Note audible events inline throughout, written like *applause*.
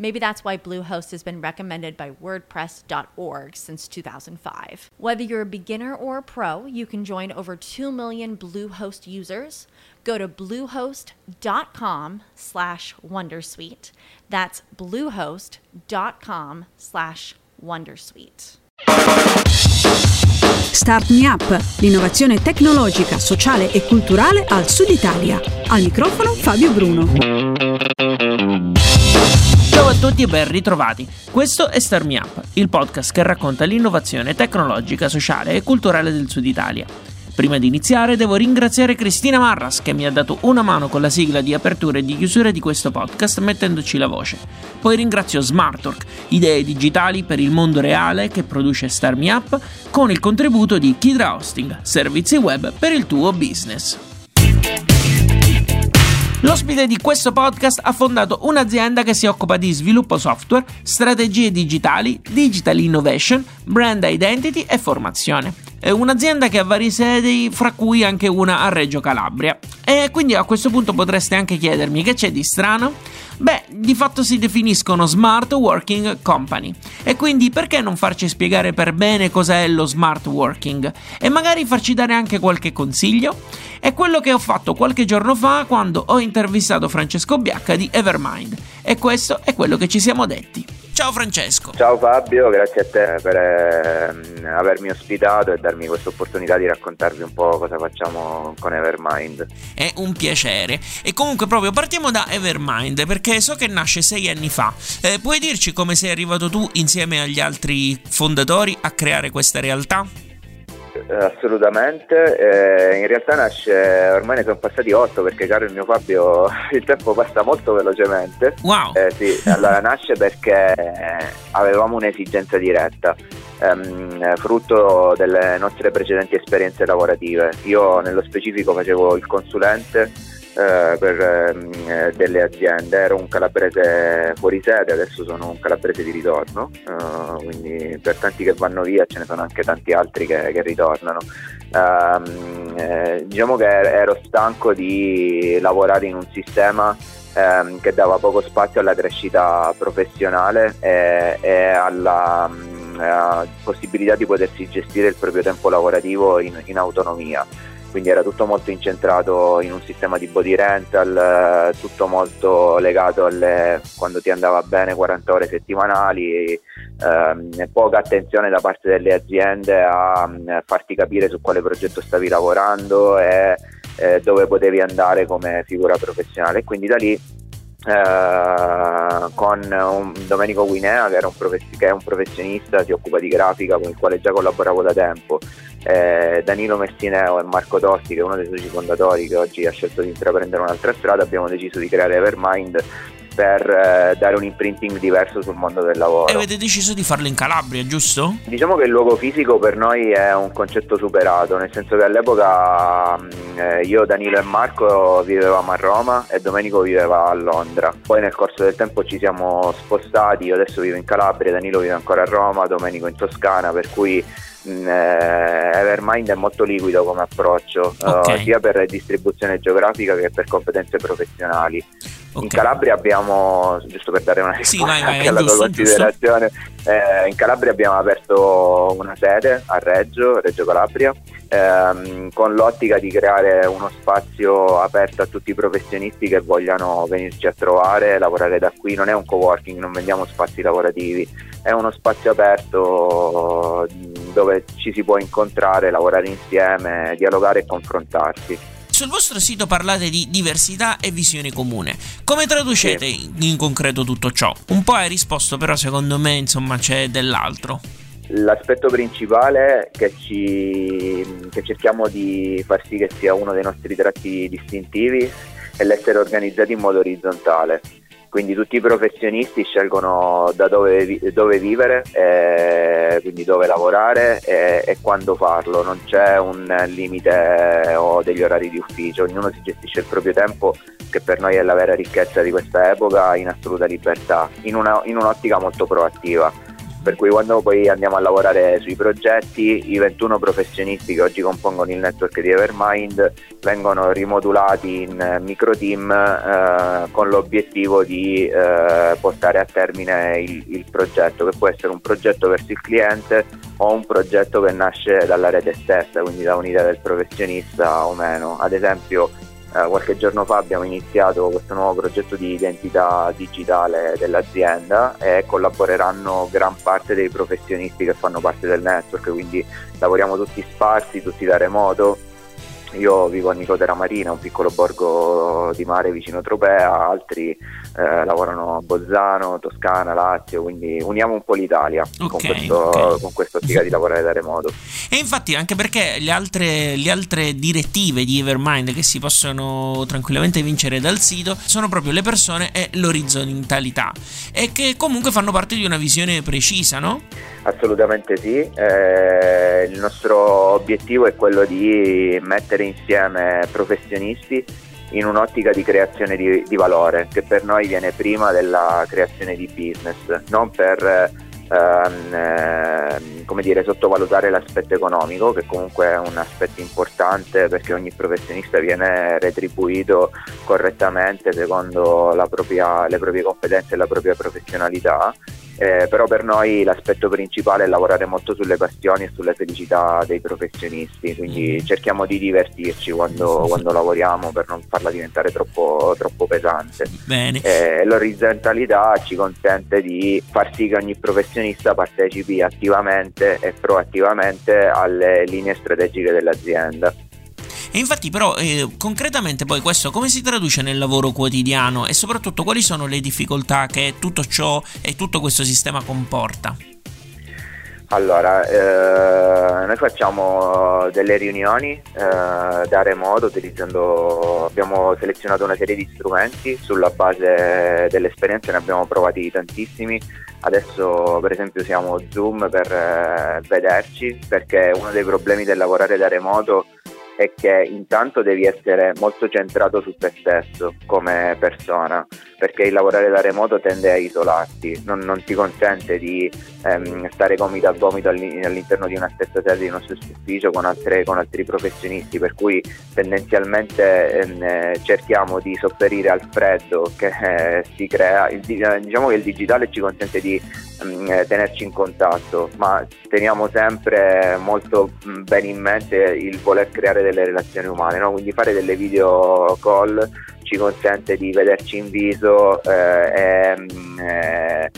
Maybe that's why Bluehost has been recommended by WordPress.org since 2005. Whether you're a beginner or a pro, you can join over 2 million Bluehost users. Go to bluehost.com slash wondersuite. That's bluehost.com slash wondersuite. Start Me Up, l'innovazione tecnologica, sociale e culturale al Sud Italia. Al microfono Fabio Bruno. Tutti e ben ritrovati. Questo è Start Me Up, il podcast che racconta l'innovazione tecnologica, sociale e culturale del Sud Italia. Prima di iniziare devo ringraziare Cristina Marras che mi ha dato una mano con la sigla di apertura e di chiusura di questo podcast mettendoci la voce. Poi ringrazio Smartwork, idee digitali per il mondo reale che produce Start Me Up con il contributo di Kidra Hosting, servizi web per il tuo business. L'ospite di questo podcast ha fondato un'azienda che si occupa di sviluppo software, strategie digitali, digital innovation, brand identity e formazione. È un'azienda che ha varie sedi, fra cui anche una a Reggio Calabria. E quindi a questo punto potreste anche chiedermi che c'è di strano? Beh, di fatto si definiscono Smart Working Company. E quindi perché non farci spiegare per bene cos'è lo smart working? E magari farci dare anche qualche consiglio? È quello che ho fatto qualche giorno fa quando ho intervistato Francesco Biacca di Evermind. E questo è quello che ci siamo detti. Ciao Francesco. Ciao Fabio, grazie a te per eh, avermi ospitato e darmi questa opportunità di raccontarvi un po' cosa facciamo con Evermind. È un piacere. E comunque proprio partiamo da Evermind perché so che nasce sei anni fa. Eh, puoi dirci come sei arrivato tu insieme agli altri fondatori a creare questa realtà? Assolutamente, eh, in realtà nasce, ormai ne sono passati otto perché caro il mio Fabio *laughs* il tempo passa molto velocemente. Wow! Eh, sì, allora nasce perché avevamo un'esigenza diretta, ehm, frutto delle nostre precedenti esperienze lavorative. Io nello specifico facevo il consulente eh, per eh, delle aziende. Ero un calabrese fuori sede, adesso sono un calabrese di ritorno, eh, quindi per tanti che vanno via ce ne sono anche tanti altri che, che ritornano. Ehm, eh, diciamo che ero stanco di lavorare in un sistema ehm, che dava poco spazio alla crescita professionale e, e alla mh, possibilità di potersi gestire il proprio tempo lavorativo in, in autonomia quindi era tutto molto incentrato in un sistema di body rental, tutto molto legato alle quando ti andava bene 40 ore settimanali, ehm, poca attenzione da parte delle aziende a, a farti capire su quale progetto stavi lavorando e eh, dove potevi andare come figura professionale. Quindi da lì eh, con Domenico Guinea che, un profes- che, è un professionista, si occupa di grafica con il quale già collaboravo da tempo, eh, Danilo Messineo e Marco Tosti che è uno dei soci fondatori che oggi ha scelto di intraprendere un'altra strada, abbiamo deciso di creare Evermind per eh, dare un imprinting diverso sul mondo del lavoro. E avete deciso di farlo in Calabria, giusto? Diciamo che il luogo fisico per noi è un concetto superato, nel senso che all'epoca eh, io, Danilo e Marco vivevamo a Roma e Domenico viveva a Londra. Poi nel corso del tempo ci siamo spostati, io adesso vivo in Calabria, Danilo vive ancora a Roma, Domenico in Toscana, per cui Mm, eh, Evermind è molto liquido come approccio, okay. uh, sia per distribuzione geografica che per competenze professionali. Okay. In Calabria abbiamo, giusto per dare una risposta sì, vai, alla tua considerazione, eh, in Calabria abbiamo aperto una sede a Reggio, Reggio Calabria, ehm, con l'ottica di creare uno spazio aperto a tutti i professionisti che vogliano venirci a trovare, lavorare da qui. Non è un coworking, non vendiamo spazi lavorativi, è uno spazio aperto dove ci si può incontrare, lavorare insieme, dialogare e confrontarsi. Sul vostro sito parlate di diversità e visione comune. Come traducete sì. in concreto tutto ciò? Un po' hai risposto, però secondo me insomma c'è dell'altro. L'aspetto principale che, ci, che cerchiamo di far sì che sia uno dei nostri tratti distintivi è l'essere organizzati in modo orizzontale. Quindi tutti i professionisti scelgono da dove, dove vivere, eh, quindi dove lavorare e, e, quando farlo, non c'è un limite o degli orari di ufficio, ognuno si gestisce il proprio tempo che per noi è la vera ricchezza di questa epoca in assoluta libertà, in, una, in un'ottica molto proattiva per cui quando poi andiamo a lavorare sui progetti i 21 professionisti che oggi compongono il network di Evermind vengono rimodulati in micro team eh, con l'obiettivo di eh, portare a termine il, il, progetto che può essere un progetto verso il cliente o un progetto che nasce dalla rete stessa quindi da un'idea del professionista o meno. Ad esempio eh, qualche giorno fa abbiamo iniziato questo nuovo progetto di identità digitale dell'azienda e collaboreranno gran parte dei professionisti che fanno parte del network, quindi lavoriamo tutti sparsi, tutti da remoto. Io vivo a Nicotera Marina, un piccolo borgo di mare vicino Tropea, altri eh, lavorano a Bolzano, Toscana, Lazio, quindi uniamo un po' l'Italia okay, con, questo, okay. con quest'ottica di lavorare da remoto. E infatti anche perché le altre, le altre direttive di Evermind che si possono tranquillamente vincere dal sito sono proprio le persone e l'orizzontalità e che comunque fanno parte di una visione precisa, no? Assolutamente sì, eh, il nostro obiettivo è quello di mettere insieme professionisti in un'ottica di creazione di, di valore che per noi viene prima della creazione di business, non per ehm, eh, come dire, sottovalutare l'aspetto economico che comunque è un aspetto importante perché ogni professionista viene retribuito correttamente secondo propria, le proprie competenze e la propria professionalità eh, però per noi l'aspetto principale è lavorare molto sulle passioni e sulle felicità dei professionisti, quindi mm. cerchiamo di divertirci quando, quando lavoriamo per non farla diventare troppo, troppo pesante. Eh, l'orizzontalità ci consente di far sì che ogni professionista partecipi attivamente e proattivamente alle linee strategiche dell'azienda. E infatti però eh, concretamente poi questo come si traduce nel lavoro quotidiano e soprattutto quali sono le difficoltà che tutto ciò e tutto questo sistema comporta? Allora, eh, noi facciamo delle riunioni eh, da remoto utilizzando, abbiamo selezionato una serie di strumenti sulla base dell'esperienza, ne abbiamo provati tantissimi, adesso per esempio siamo Zoom per eh, vederci perché uno dei problemi del lavorare da remoto è che intanto devi essere molto centrato su te stesso come persona, perché il lavorare da remoto tende a isolarti, non, non ti consente di ehm, stare gomito a gomito all'interno di una stessa sede, di uno stesso ufficio con, altre, con altri professionisti, per cui tendenzialmente ehm, cerchiamo di sopperire al freddo che eh, si crea. Il, diciamo che il digitale ci consente di ehm, tenerci in contatto, ma teniamo sempre molto bene in mente il voler creare delle relazioni umane, no? quindi fare delle video call ci consente di vederci in viso eh, e mm, eh,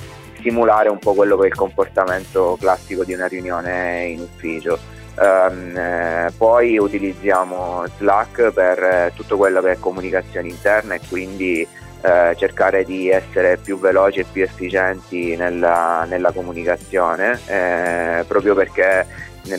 simulare un po' quello che è il comportamento classico di una riunione in ufficio. Um, poi utilizziamo Slack per eh, tutto quello che è comunicazione interna e quindi eh, cercare di essere più veloci e più efficienti nella, nella comunicazione, eh, proprio perché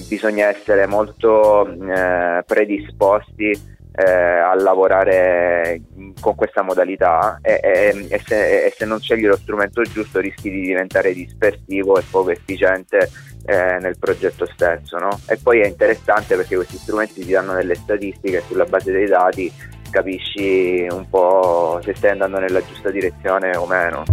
bisogna essere molto eh, predisposti eh, a lavorare con questa modalità e, e, e, se, e, se, non scegli lo strumento giusto rischi di diventare dispersivo e poco efficiente eh, nel progetto stesso. No? E poi è interessante perché questi strumenti ti danno delle statistiche sulla base dei dati capisci un po' se stai andando nella giusta direzione o meno.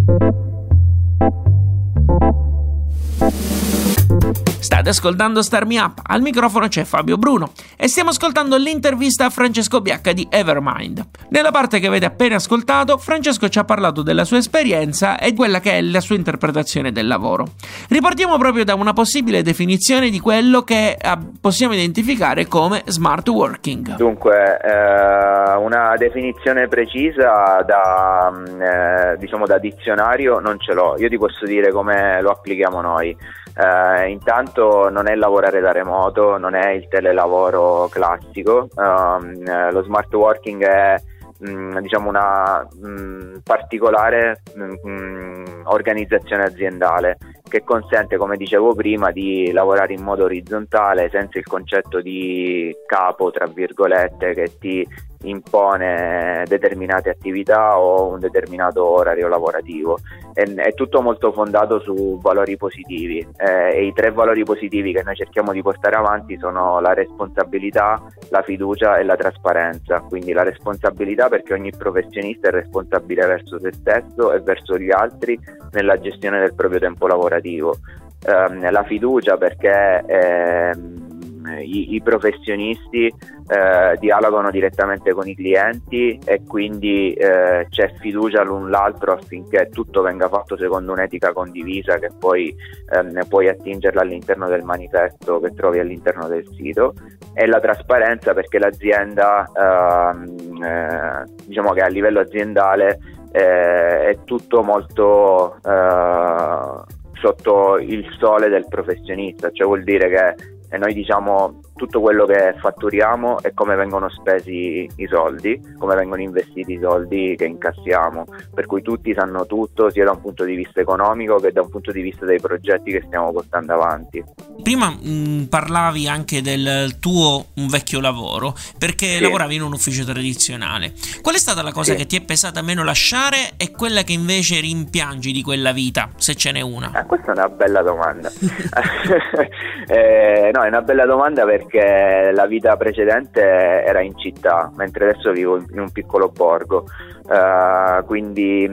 State ascoltando Star Me Up, al microfono c'è Fabio Bruno e stiamo ascoltando l'intervista a Francesco Biacca di Evermind. Nella parte che avete appena ascoltato, Francesco ci ha parlato della sua esperienza e quella che è la sua interpretazione del lavoro. Ripartiamo proprio da una possibile definizione di quello che eh, possiamo identificare come smart working. Dunque, eh, una definizione precisa da, mm, eh, diciamo da dizionario non ce l'ho, io ti posso dire come lo applichiamo noi. Uh, intanto non è lavorare da remoto, non è il telelavoro classico, um, lo smart working è mh, mm, diciamo una mh, mm, particolare mh, mm, organizzazione aziendale che consente, come dicevo prima, di lavorare in modo orizzontale senza il concetto di capo, tra virgolette, che ti impone determinate attività o un determinato orario lavorativo. È, è tutto molto fondato su valori positivi eh, e i tre valori positivi che noi cerchiamo di portare avanti sono la responsabilità, la fiducia e la trasparenza. Quindi la responsabilità perché ogni professionista è responsabile verso se stesso e verso gli altri nella gestione del proprio tempo lavorativo. Eh, la fiducia perché ehm, i, i professionisti eh, dialogano direttamente con i clienti e quindi eh, c'è fiducia l'un l'altro affinché tutto venga fatto secondo un'etica condivisa che poi ehm, puoi attingerla all'interno del manifesto che trovi all'interno del sito. E la trasparenza perché l'azienda ehm, eh, diciamo che a livello aziendale eh, è tutto molto eh, sotto il sole del professionista, cioè vuol dire che noi diciamo tutto quello che fatturiamo e come vengono spesi i soldi, come vengono investiti i soldi che incassiamo, per cui tutti sanno tutto sia da un punto di vista economico che da un punto di vista dei progetti che stiamo portando avanti. Prima mh, mm, parlavi anche del tuo un vecchio lavoro, perché sì. lavoravi in un ufficio tradizionale. Qual è stata la cosa sì. che ti è pesata meno lasciare e quella che invece rimpiangi di quella vita, se ce n'è una? Ah, questa è una bella domanda. *laughs* eh, no, è una bella domanda perché la vita precedente era in città, mentre adesso vivo in un piccolo borgo. Uh, quindi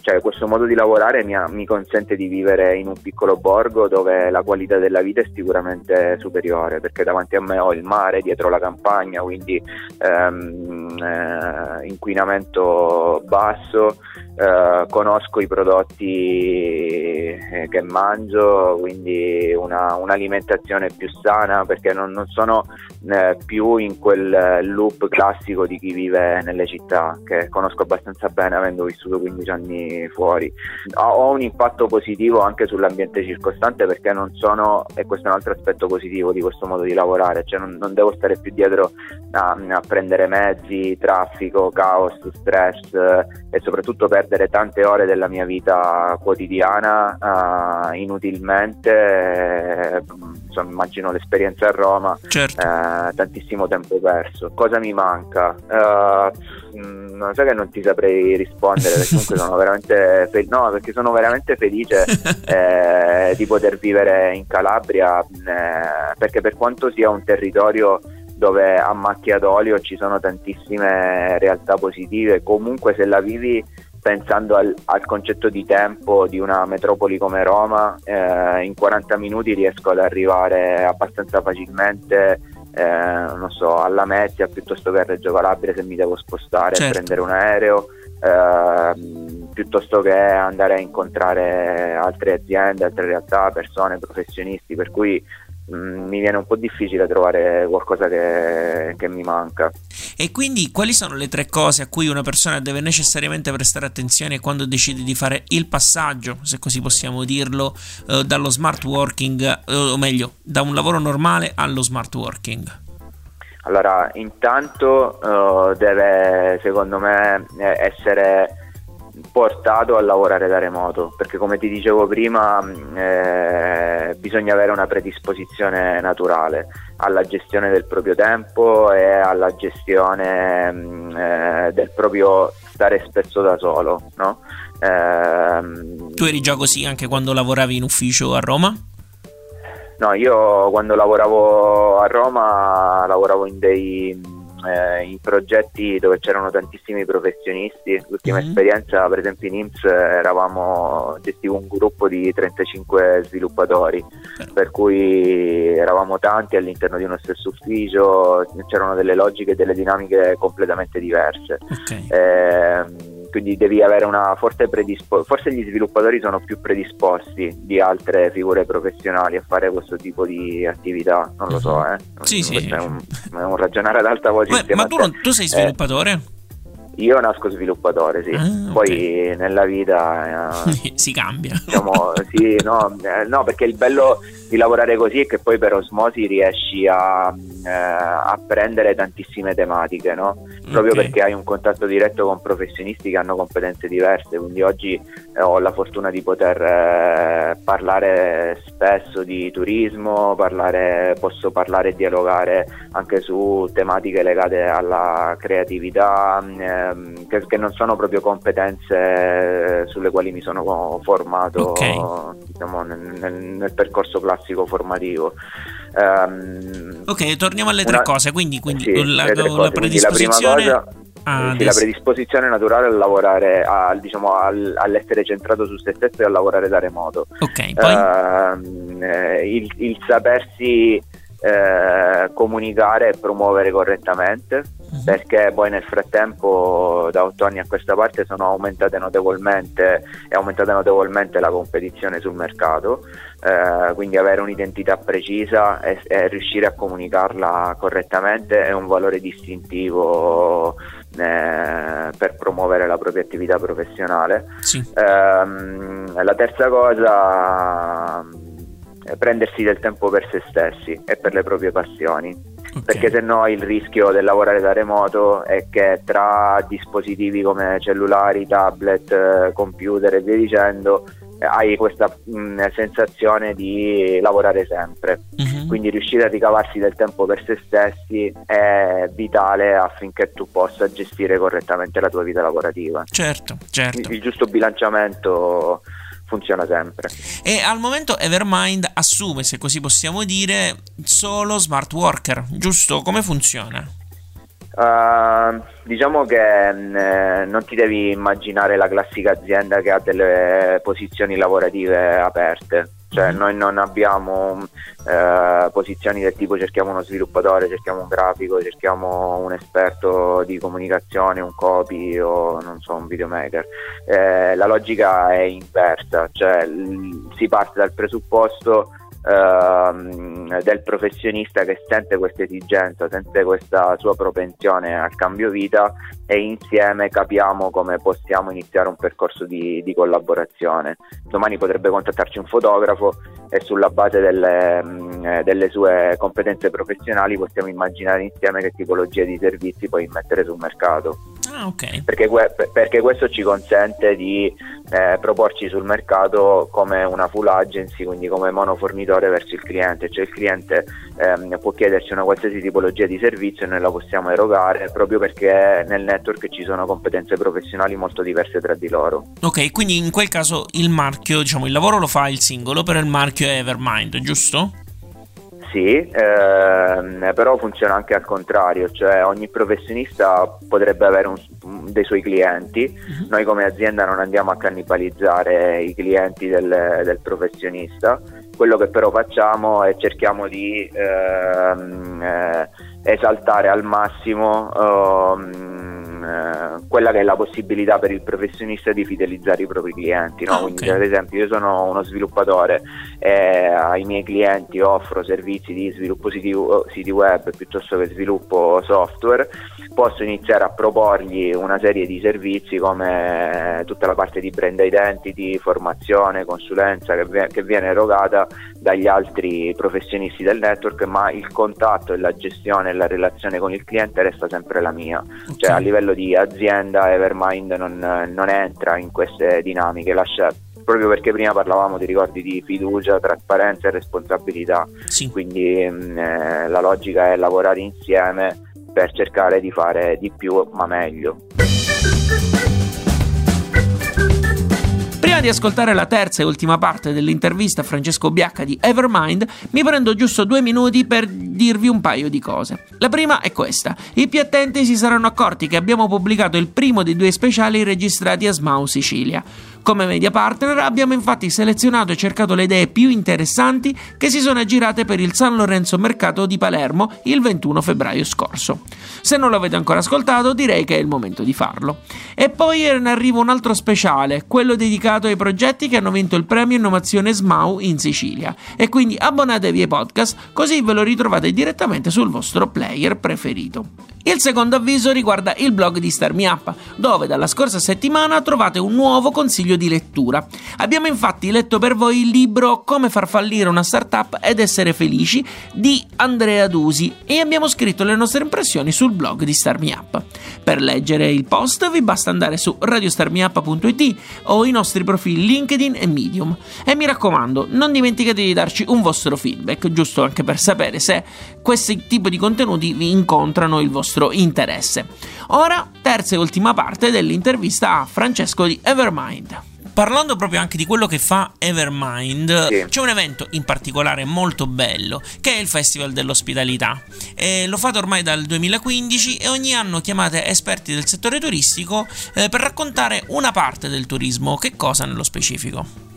cioè, questo modo di lavorare mi, ha, mi, consente di vivere in un piccolo borgo dove la qualità della vita è sicuramente superiore perché davanti a me ho il mare, dietro la campagna, quindi ehm, eh, inquinamento basso, eh, conosco i prodotti eh, che mangio, quindi una, un'alimentazione più sana perché non, non sono eh, più in quel loop classico di chi vive nelle città che conosco abbastanza bene avendo vissuto 15 anni fuori. Ho un impatto positivo anche sull'ambiente circostante perché non sono, e questo è un altro aspetto positivo di questo modo di lavorare, cioè non, non devo stare più dietro a, a, prendere mezzi, traffico, caos, stress eh, e soprattutto perdere tante ore della mia vita quotidiana uh, inutilmente. Eh, insomma, immagino l'esperienza a Roma, certo. eh, tantissimo tempo perso. Cosa mi manca? Uh, non so che non ti saprei rispondere perché comunque sono veramente, *laughs* fe- no, perché sono veramente felice *laughs* eh, di poter vivere in Calabria eh, perché per quanto sia un territorio dove a macchia d'olio ci sono tantissime realtà positive, comunque se la vivi pensando al, al, concetto di tempo di una metropoli come Roma, eh, in 40 minuti riesco ad arrivare abbastanza facilmente eh, non so, alla Mezzia piuttosto che a Reggio Calabria se mi devo spostare certo. a prendere un aereo, eh, piuttosto che andare a incontrare altre aziende, altre realtà, persone, professionisti, per cui Mm, mi viene un po' difficile trovare qualcosa che, che, mi manca. E quindi quali sono le tre cose a cui una persona deve necessariamente prestare attenzione quando decide di fare il passaggio, se così possiamo dirlo, eh, dallo smart working, eh, o meglio, da un lavoro normale allo smart working? Allora, intanto uh, deve secondo me essere portato a lavorare da remoto perché come ti dicevo prima eh, bisogna avere una predisposizione naturale alla gestione del proprio tempo e alla gestione mm, eh, del proprio stare spesso da solo no? eh, tu eri già così anche quando lavoravi in ufficio a Roma? No, io quando lavoravo a Roma lavoravo in dei eh, in progetti dove c'erano tantissimi professionisti. L'ultima mm-hmm. esperienza, per esempio in IMSS, eravamo, gestivo un gruppo di 35 sviluppatori, per cui eravamo tanti all'interno di uno stesso ufficio, c'erano delle logiche e delle dinamiche completamente diverse. Okay. Eh, quindi devi avere una forte predisposizione, forse gli sviluppatori sono più predisposti di altre figure professionali a fare questo tipo di attività, non lo so, mhm. eh. Sì, sì. È un, è un, ragionare ad alta voce. Beh, ma tu, non, tu sei sviluppatore? Eh, Io nasco sviluppatore, sì. Ah, Poi nella vita eh, *laughs* si cambia. diciamo, sì, no, eh, no, perché il bello di lavorare così è che poi per osmosi riesci a, eh, a prendere tantissime tematiche, no? proprio Ok. perché hai un contatto diretto con professionisti che hanno competenze diverse, quindi oggi eh, ho la fortuna di poter eh, parlare spesso di turismo, parlare, posso parlare e dialogare anche su tematiche legate alla creatività, ehm, che, che non sono proprio competenze eh, sulle quali mi sono formato Ok. diciamo, nel, nel- nel percorso classico formativo. Ehm, Ok, torniamo alle tre una- cose. Quindi, quindi sì, la, tre cose. Quindi la prima predisposizione. cosa, a eh, sì, la predisposizione naturale a lavorare, a- diciamo, al- all'essere centrato su se stesso e a lavorare da remoto. Ok, poi. Eh, il, il sapersi eh, comunicare e promuovere correttamente Mhm. perché poi nel frattempo da otto anni a questa parte sono aumentate notevolmente è aumentata notevolmente la competizione sul mercato eh, quindi avere un'identità precisa e, e riuscire a comunicarla correttamente è un valore distintivo eh, per promuovere la propria attività professionale Sì. Ehm, la terza cosa è prendersi del tempo per se stessi e per le proprie passioni ok. perché se no il rischio del lavorare da remoto è che tra dispositivi come cellulari, tablet, eh, computer e via dicendo hai questa mh, sensazione di lavorare sempre Mhm. quindi riuscire a ricavarsi del tempo per se stessi è vitale affinché tu possa gestire correttamente la tua vita lavorativa Certo, certo. il, il giusto bilanciamento funziona sempre E al momento Evermind assume, se così possiamo dire, solo smart worker, giusto? Come funziona? Uh, diciamo che mh, eh, non ti devi immaginare la classica azienda che ha delle posizioni lavorative aperte. Cioè, Mhm. noi non abbiamo eh, posizioni del tipo cerchiamo uno sviluppatore, cerchiamo un grafico, cerchiamo un esperto di comunicazione, un copy o non so, un videomaker. Eh, la logica è inversa, cioè l- si parte dal presupposto ehm, del professionista che sente questa esigenza, sente questa sua propensione al cambio vita e insieme capiamo come possiamo iniziare un percorso di, di collaborazione. Domani potrebbe contattarci un fotografo e sulla base delle, eh, delle sue competenze professionali possiamo immaginare insieme che tipologia di servizi puoi mettere sul mercato Ah, ok. perché, perché questo ci consente di eh, proporci sul mercato come una full agency, quindi come monofornitore verso il cliente, cioè il cliente ehm, può chiederci una qualsiasi tipologia di servizio e noi la possiamo erogare proprio perché nel network ci sono competenze professionali molto diverse tra di loro. Ok, quindi in quel caso il marchio, diciamo, il lavoro lo fa il singolo, però il marchio è Evermind, giusto? Sì, ehm, però funziona anche al contrario, cioè ogni professionista potrebbe avere un- dei suoi clienti, Mhm. noi come azienda non andiamo a cannibalizzare i clienti del, del professionista, quello che però facciamo è cerchiamo di ehm, eh, esaltare al massimo ehm, eh, quella che è la possibilità per il professionista di fidelizzare i propri clienti. no? Ah, Quindi ad esempio io sono uno sviluppatore e ai miei clienti offro servizi di sviluppo siti, siti web piuttosto che sviluppo software, posso iniziare a proporgli una serie di servizi come tutta la parte di brand identity, formazione, consulenza che, che viene erogata dagli altri professionisti del network, ma il contatto e la gestione e la relazione con il cliente resta sempre la mia. Cioè Ok. a livello di azienda Evermind non, non entra in queste dinamiche, lascia proprio perché prima parlavamo di ricordi di fiducia, trasparenza e responsabilità, Sì. quindi mh, eh, la logica è lavorare insieme per cercare di fare di più ma meglio. Prima di ascoltare la terza e ultima parte dell'intervista a Francesco Biacca di Evermind, mi prendo giusto due minuti per dirvi un paio di cose. La prima è questa. I più attenti si saranno accorti che abbiamo pubblicato il primo dei due speciali registrati a Smau Sicilia. Come media partner abbiamo infatti selezionato e cercato le idee più interessanti che si sono aggirate per il San Lorenzo Mercato di Palermo il 21 febbraio scorso. Se non l'avete ancora ascoltato direi che è il momento di farlo. E poi ne arriva un altro speciale, quello dedicato ai progetti che hanno vinto il premio Innovazione SMAU in Sicilia. E quindi abbonatevi ai podcast così ve lo ritrovate direttamente sul vostro player preferito. Il secondo avviso riguarda il blog di Starmi Up, dove dalla scorsa settimana trovate un nuovo consiglio di lettura. Abbiamo infatti letto per voi il libro Come far fallire una startup ed essere felici di Andrea Dusi e abbiamo scritto le nostre impressioni sul blog di Starmi Up. Per leggere il post vi basta andare su radiostarmiup.it o i nostri profili LinkedIn e Medium. E mi raccomando, non dimenticate di darci un vostro feedback, giusto anche per sapere se questi tipi di contenuti vi incontrano il vostro interesse. Ora, terza e ultima parte dell'intervista a Francesco di Evermind. Parlando proprio anche di quello che fa Evermind, sì. c'è un evento in particolare molto bello che è il Festival dell'Ospitalità. E lo fate ormai dal 2015 e ogni anno chiamate esperti del settore turistico eh, per raccontare una parte del turismo. Che cosa nello specifico?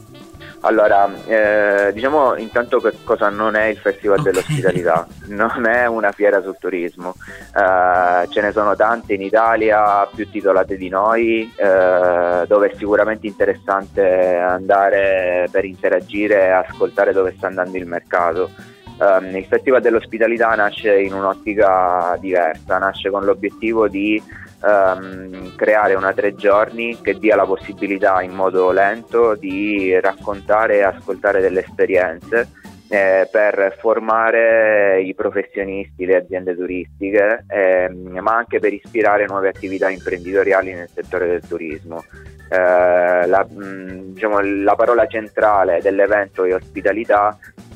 Allora, eh, diciamo intanto che cosa non è il Festival okay. dell'Ospitalità, non è una fiera sul turismo, eh, ce ne sono tante in Italia più titolate di noi, eh, dove è sicuramente interessante andare per interagire e ascoltare dove sta andando il mercato. Um, il Festival dell'Ospitalità nasce in un'ottica diversa, nasce con l'obiettivo di um, creare una tre giorni che dia la possibilità in modo lento di raccontare e ascoltare delle esperienze eh, per formare i professionisti, le aziende turistiche, eh, ma anche per ispirare nuove attività imprenditoriali nel settore del turismo. Eh, la, mh, diciamo, la parola centrale dell'evento è ospitalità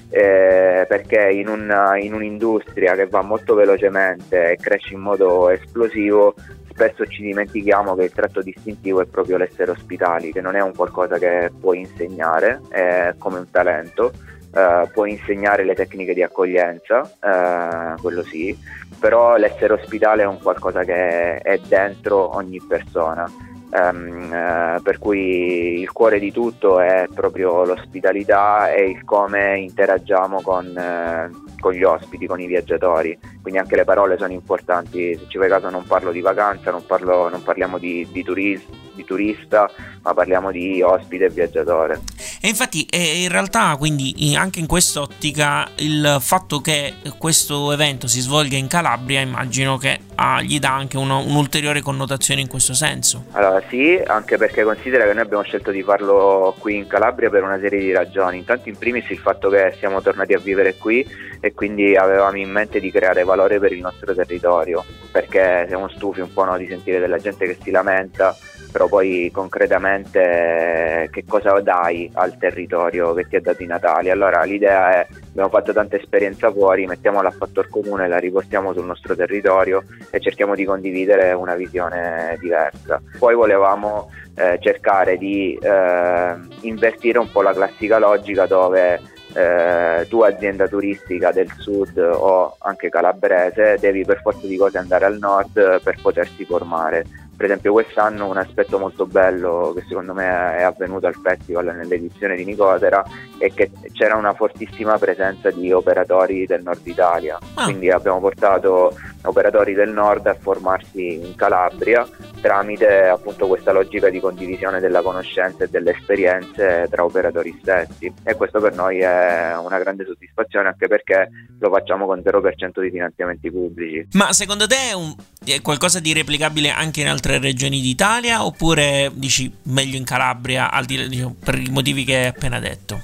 eh, perché in, una, in, un'industria che va molto velocemente e cresce in modo esplosivo spesso ci dimentichiamo che il tratto distintivo è proprio l'essere ospitali, che non è un qualcosa che puoi insegnare, è come un talento, eh, puoi insegnare le tecniche di accoglienza, eh, quello sì, però l'essere ospitale è un qualcosa che è dentro ogni persona. Um, uh, per cui il cuore di tutto è proprio l'ospitalità e il come interagiamo con, uh, con gli ospiti, con i viaggiatori, quindi anche le parole sono importanti, se ci fai caso non parlo di vacanza, non, parlo, non parliamo di, di, turis, di, turista, ma parliamo di ospite e viaggiatore. E infatti in realtà quindi anche in quest'ottica il fatto che questo evento si svolga in Calabria immagino che ah, gli dà anche uno, un'ulteriore connotazione in questo senso. Allora sì, anche perché considera che noi abbiamo scelto di farlo qui in Calabria per una serie di ragioni, intanto in primis il fatto che siamo tornati a vivere qui e quindi avevamo in mente di creare valore per il nostro territorio perché siamo stufi un po' no, di sentire della gente che si lamenta però poi concretamente che cosa dai al territorio che ti ha dato i Natali allora l'idea è abbiamo fatto tanta esperienza fuori mettiamola a fattor comune la riportiamo sul nostro territorio e cerchiamo di condividere una visione diversa poi volevamo eh, cercare di eh, invertire un po' la classica logica dove eh, tu azienda turistica del sud o anche calabrese devi per forza di cose andare al nord per potersi formare. Per esempio quest'anno un aspetto molto bello che secondo me è avvenuto al festival nell'edizione di Nicotera è che c'era una fortissima presenza di operatori del nord Italia, ah. quindi abbiamo portato operatori del nord a formarsi in Calabria tramite appunto questa logica di condivisione della conoscenza e delle esperienze tra operatori stessi e questo per noi è una grande soddisfazione anche perché lo facciamo con 0% di finanziamenti pubblici. Ma secondo te è, un, è qualcosa di replicabile anche in altre regioni d'Italia oppure dici meglio in Calabria al di, diciamo, per i motivi che hai appena detto?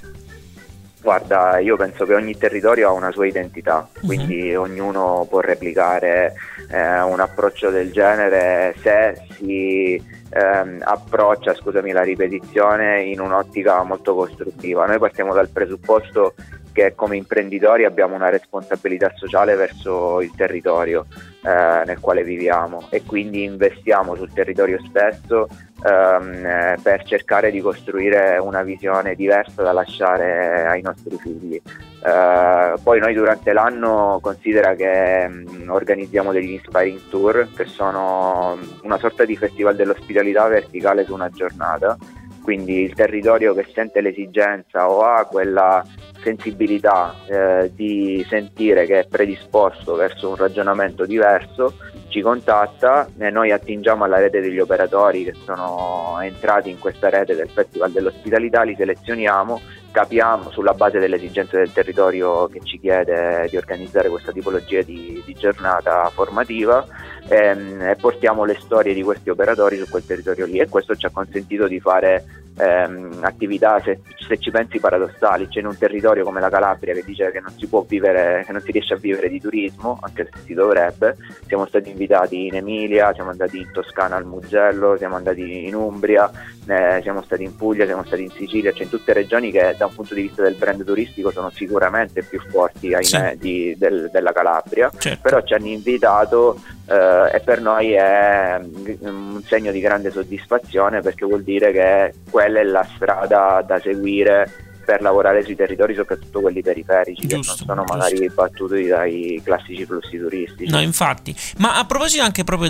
Guarda, io penso che ogni territorio ha una sua identità, mhm. quindi uh-huh. ognuno può replicare eh, un approccio del genere se si ehm, approccia, scusami la ripetizione, in un'ottica molto costruttiva. Noi partiamo dal presupposto che come imprenditori abbiamo una responsabilità sociale verso il territorio eh, nel quale viviamo e quindi investiamo sul territorio stesso ehm, eh, per cercare di costruire una visione diversa da lasciare ai nostri figli. Eh, poi noi durante l'anno considera che mh, mm, organizziamo degli Inspiring Tour che sono una sorta di festival dell'ospitalità verticale su una giornata quindi il territorio che sente l'esigenza o ha quella sensibilità eh, di sentire che è predisposto verso un ragionamento diverso, ci contatta e noi attingiamo alla rete degli operatori che sono entrati in questa rete del Festival dell'Ospitalità, li selezioniamo capiamo sulla base delle esigenze del territorio che ci chiede di organizzare questa tipologia di, di giornata formativa ehm, e portiamo le storie di questi operatori su quel territorio lì e questo ci ha consentito di fare ehm, attività, se, se, ci pensi, paradossali. C'è in un territorio come la Calabria che dice che non si può vivere, che non si riesce a vivere di turismo, anche se si dovrebbe. Siamo stati invitati in Emilia, siamo andati in Toscana al Mugello, siamo andati in Umbria, eh, siamo stati in Puglia, siamo stati in Sicilia, cioè in tutte regioni che da un punto di vista del brand turistico sono sicuramente più forti ahimè, sì. di, del, della Calabria, certo. però ci hanno invitato eh, e per noi è un segno di grande soddisfazione perché vuol dire che quella è la strada da seguire per lavorare sui territori, soprattutto quelli periferici, giusto, che non sono magari giusto. battuti dai classici flussi turistici. No, infatti. Ma a proposito anche proprio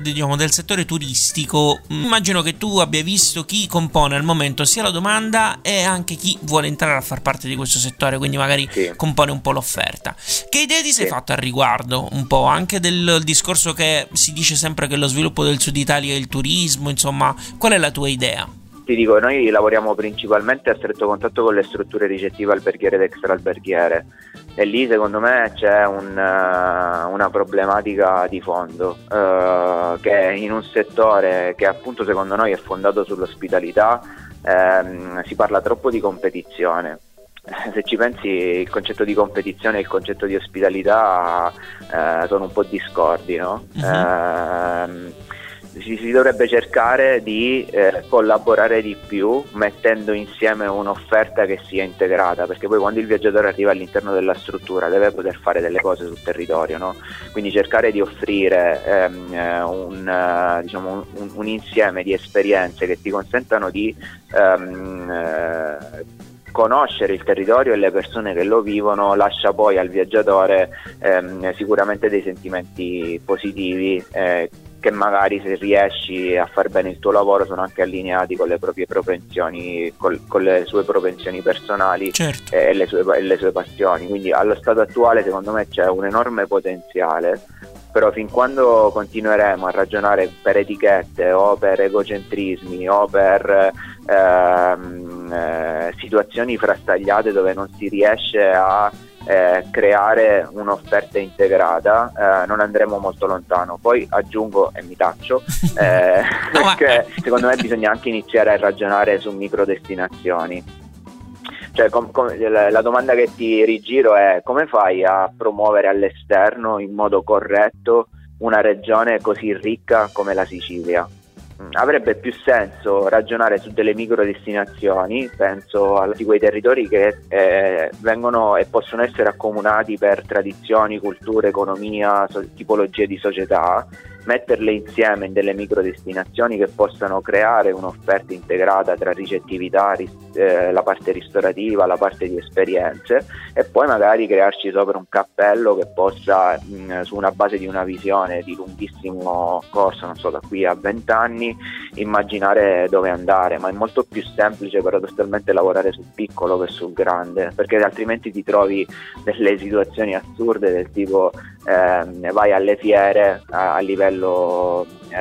diciamo, del settore turistico, immagino che tu abbia visto chi compone al momento sia la domanda e anche chi vuole entrare a far parte di questo settore, quindi magari sì. compone un po' l'offerta. Che idee ti sei sì. fatto al riguardo? Un po' anche del discorso che si dice sempre che lo sviluppo del sud Italia è il turismo, insomma, qual è la tua idea? Ti dico, noi lavoriamo principalmente a stretto contatto con le strutture ricettive alberghiere ed extraalberghiere e lì secondo me c'è un, uh, una problematica di fondo uh, che in un settore che appunto secondo noi è fondato sull'ospitalità ehm, si parla troppo di competizione se ci pensi il concetto di competizione e il concetto di ospitalità eh, sono un po' discordi, no? Uh-huh. Eh, si, si dovrebbe cercare di eh, collaborare di più mettendo insieme un'offerta che sia integrata perché poi quando il viaggiatore arriva all'interno della struttura deve poter fare delle cose sul territorio no? quindi cercare di offrire ehm, eh, un, uh, diciamo, un, un, insieme di esperienze che ti consentano di ehm, eh, conoscere il territorio e le persone che lo vivono lascia poi al viaggiatore ehm, sicuramente dei sentimenti positivi eh, che magari se riesci a far bene il tuo lavoro sono anche allineati con le proprie propensioni, col, con le sue propensioni personali certo. e, le sue, e le sue passioni. Quindi allo stato attuale secondo me c'è un enorme potenziale però fin quando continueremo a ragionare per etichette o per egocentrismi o per ehm, eh, situazioni frastagliate dove non si riesce a eh, creare un'offerta integrata eh, non andremo molto lontano poi aggiungo e mi taccio *laughs* eh, che secondo me bisogna anche iniziare a ragionare su microdestinazioni cioè, com, com, la domanda che ti rigiro è come fai a promuovere all'esterno in modo corretto una regione così ricca come la Sicilia? Mm, avrebbe più senso ragionare su delle micro destinazioni, penso a quei territori che eh, vengono e possono essere accomunati per tradizioni, culture, economia, so, tipologie di società metterle insieme in delle micro destinazioni che possano creare un'offerta integrata tra ricettività, eh, la parte ristorativa, la parte di esperienze e poi magari crearci sopra un cappello che possa mh, su una base di una visione di lunghissimo corso, non so da qui a 20 anni, immaginare dove andare, ma è molto più semplice paradossalmente lavorare sul piccolo che sul grande, perché altrimenti ti trovi delle situazioni assurde del tipo eh, vai alle fiere a, a livello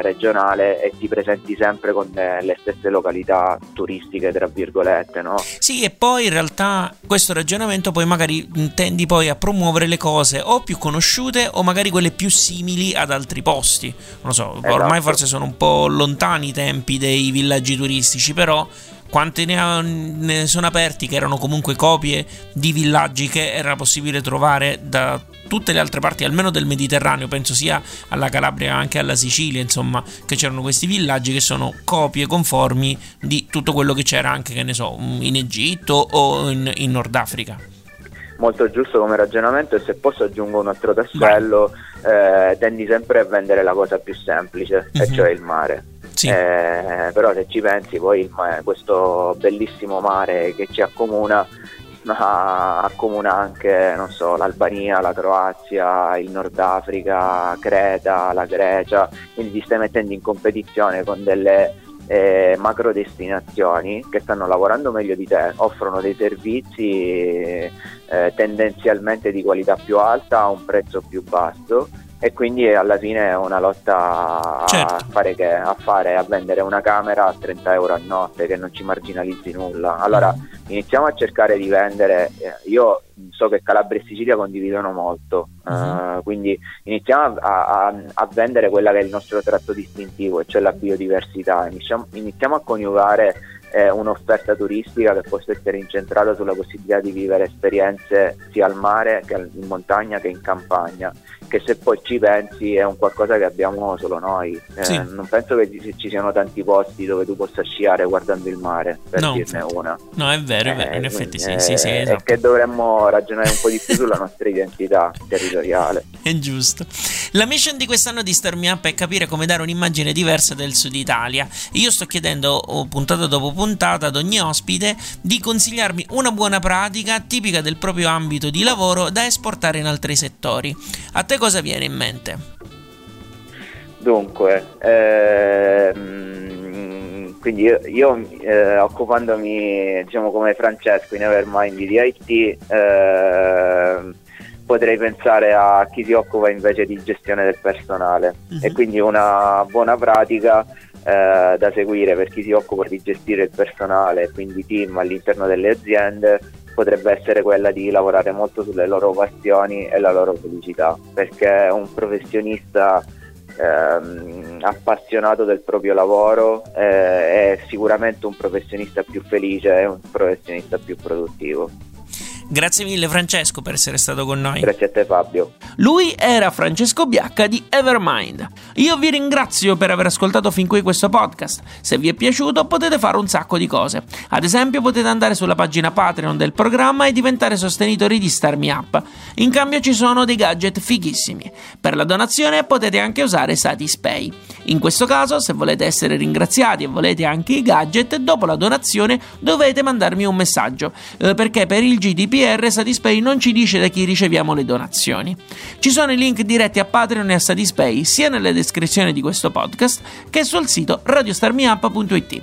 regionale e ti presenti sempre con eh, le stesse località turistiche, tra virgolette, no? Sì, e poi in realtà questo ragionamento poi magari tendi poi a promuovere le cose o più conosciute o magari quelle più simili ad altri posti. Non so, esatto. ormai forse sono un po' lontani i tempi dei villaggi turistici, però quanti ne, sono aperti che erano comunque copie di villaggi che era possibile trovare da tutte le altre parti, almeno del Mediterraneo, penso sia alla Calabria che anche alla Sicilia, insomma, che c'erano questi villaggi che sono copie conformi di tutto quello che c'era anche, che ne so, in Egitto o in, in Nord Africa. Molto giusto come ragionamento e se posso aggiungo un altro tassello, eh, tendi sempre a vendere la cosa più semplice, mm-hmm. e mhm. cioè il mare. Sì. Eh, però se ci pensi poi questo bellissimo mare che ci accomuna ma accomuna anche so, l'Albania, la Croazia, il Nord Africa, Creta, la Grecia, quindi ti stai mettendo in competizione con delle eh, macro destinazioni che stanno lavorando meglio di te, offrono dei servizi eh, tendenzialmente di qualità più alta a un prezzo più basso e quindi alla fine è una lotta certo. a, fare che, a, fare, a vendere una camera a 30 euro a notte che non ci marginalizzi nulla. Allora iniziamo a cercare di vendere, eh, io so che Calabria e Sicilia condividono molto, uh-huh. uh, quindi iniziamo a, a, a, vendere quella che è il nostro tratto distintivo, cioè la biodiversità, iniziamo, iniziamo a coniugare eh, un'offerta turistica che possa essere incentrata sulla possibilità di vivere esperienze sia al mare che in montagna che in campagna che se poi ci pensi è un qualcosa che abbiamo solo noi. Eh, sì. Non penso che ci siano tanti posti dove tu possa sciare guardando il mare, per no, dirne una. No, è vero, è vero, in eh, effetti sì, sì, sì, esatto. È che dovremmo ragionare un po' di più sulla nostra identità territoriale. *laughs* È giusto. La mission di quest'anno di Star Me Up è capire come dare un'immagine diversa del Sud Italia. Io sto chiedendo, puntata dopo puntata, ad ogni ospite di consigliarmi una buona pratica tipica del proprio ambito di lavoro da esportare in altri settori. A te cosa viene in mente? Dunque, ehm, quindi io, io eh, occupandomi diciamo come Francesco in Evermind di IT, eh, potrei pensare a chi si occupa invece di gestione del personale uh-huh. e quindi una buona pratica eh, da seguire per chi si occupa di gestire il personale, quindi team all'interno delle aziende potrebbe essere quella di lavorare molto sulle loro passioni e la loro felicità, perché un professionista ehm, appassionato del proprio lavoro eh, è sicuramente un professionista più felice e un professionista più produttivo. Grazie mille Francesco per essere stato con noi. Grazie a te Fabio. Lui era Francesco Biacca di Evermind. Io vi ringrazio per aver ascoltato fin qui questo podcast. Se vi è piaciuto potete fare un sacco di cose. Ad esempio potete andare sulla pagina Patreon del programma e diventare sostenitori di Star Me Up. In cambio ci sono dei gadget fighissimi. Per la donazione potete anche usare Satispay. In questo caso, se volete essere ringraziati e volete anche i gadget, dopo la donazione dovete mandarmi un messaggio, eh, perché per il GDPR Satispay non ci dice da chi riceviamo le donazioni. Ci sono i link diretti a Patreon e a Satispay sia nelle descrizioni di questo podcast che sul sito radiostarmiup.it.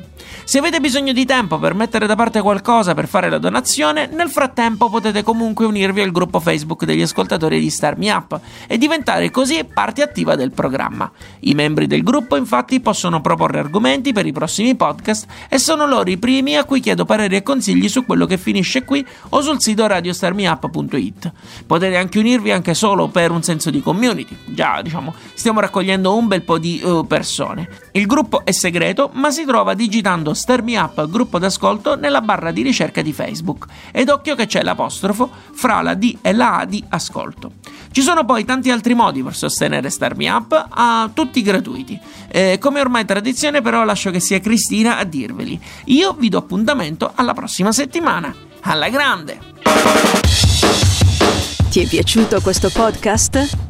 Se avete bisogno di tempo per mettere da parte qualcosa per fare la donazione, nel frattempo potete comunque unirvi al gruppo Facebook degli ascoltatori di Star Me Up e diventare così parte attiva del programma. I membri del gruppo infatti possono proporre argomenti per i prossimi podcast e sono loro i primi a cui chiedo pareri e consigli su quello che finisce qui o sul sito radiostarmiup.it. Potete anche unirvi anche solo per un senso di community. Già, diciamo, stiamo raccogliendo un bel po' di uh, persone. Il gruppo è segreto, ma si trova digitando Star Me Up gruppo d'ascolto nella barra di ricerca di Facebook ed occhio che c'è l'apostrofo fra la D e la A di ascolto. Ci sono poi tanti altri modi per sostenere Star Me Up, a tutti gratuiti. Eh, come ormai tradizione però lascio che sia Cristina a dirveli. Io vi do appuntamento alla prossima settimana. Alla grande! Ti è piaciuto questo podcast?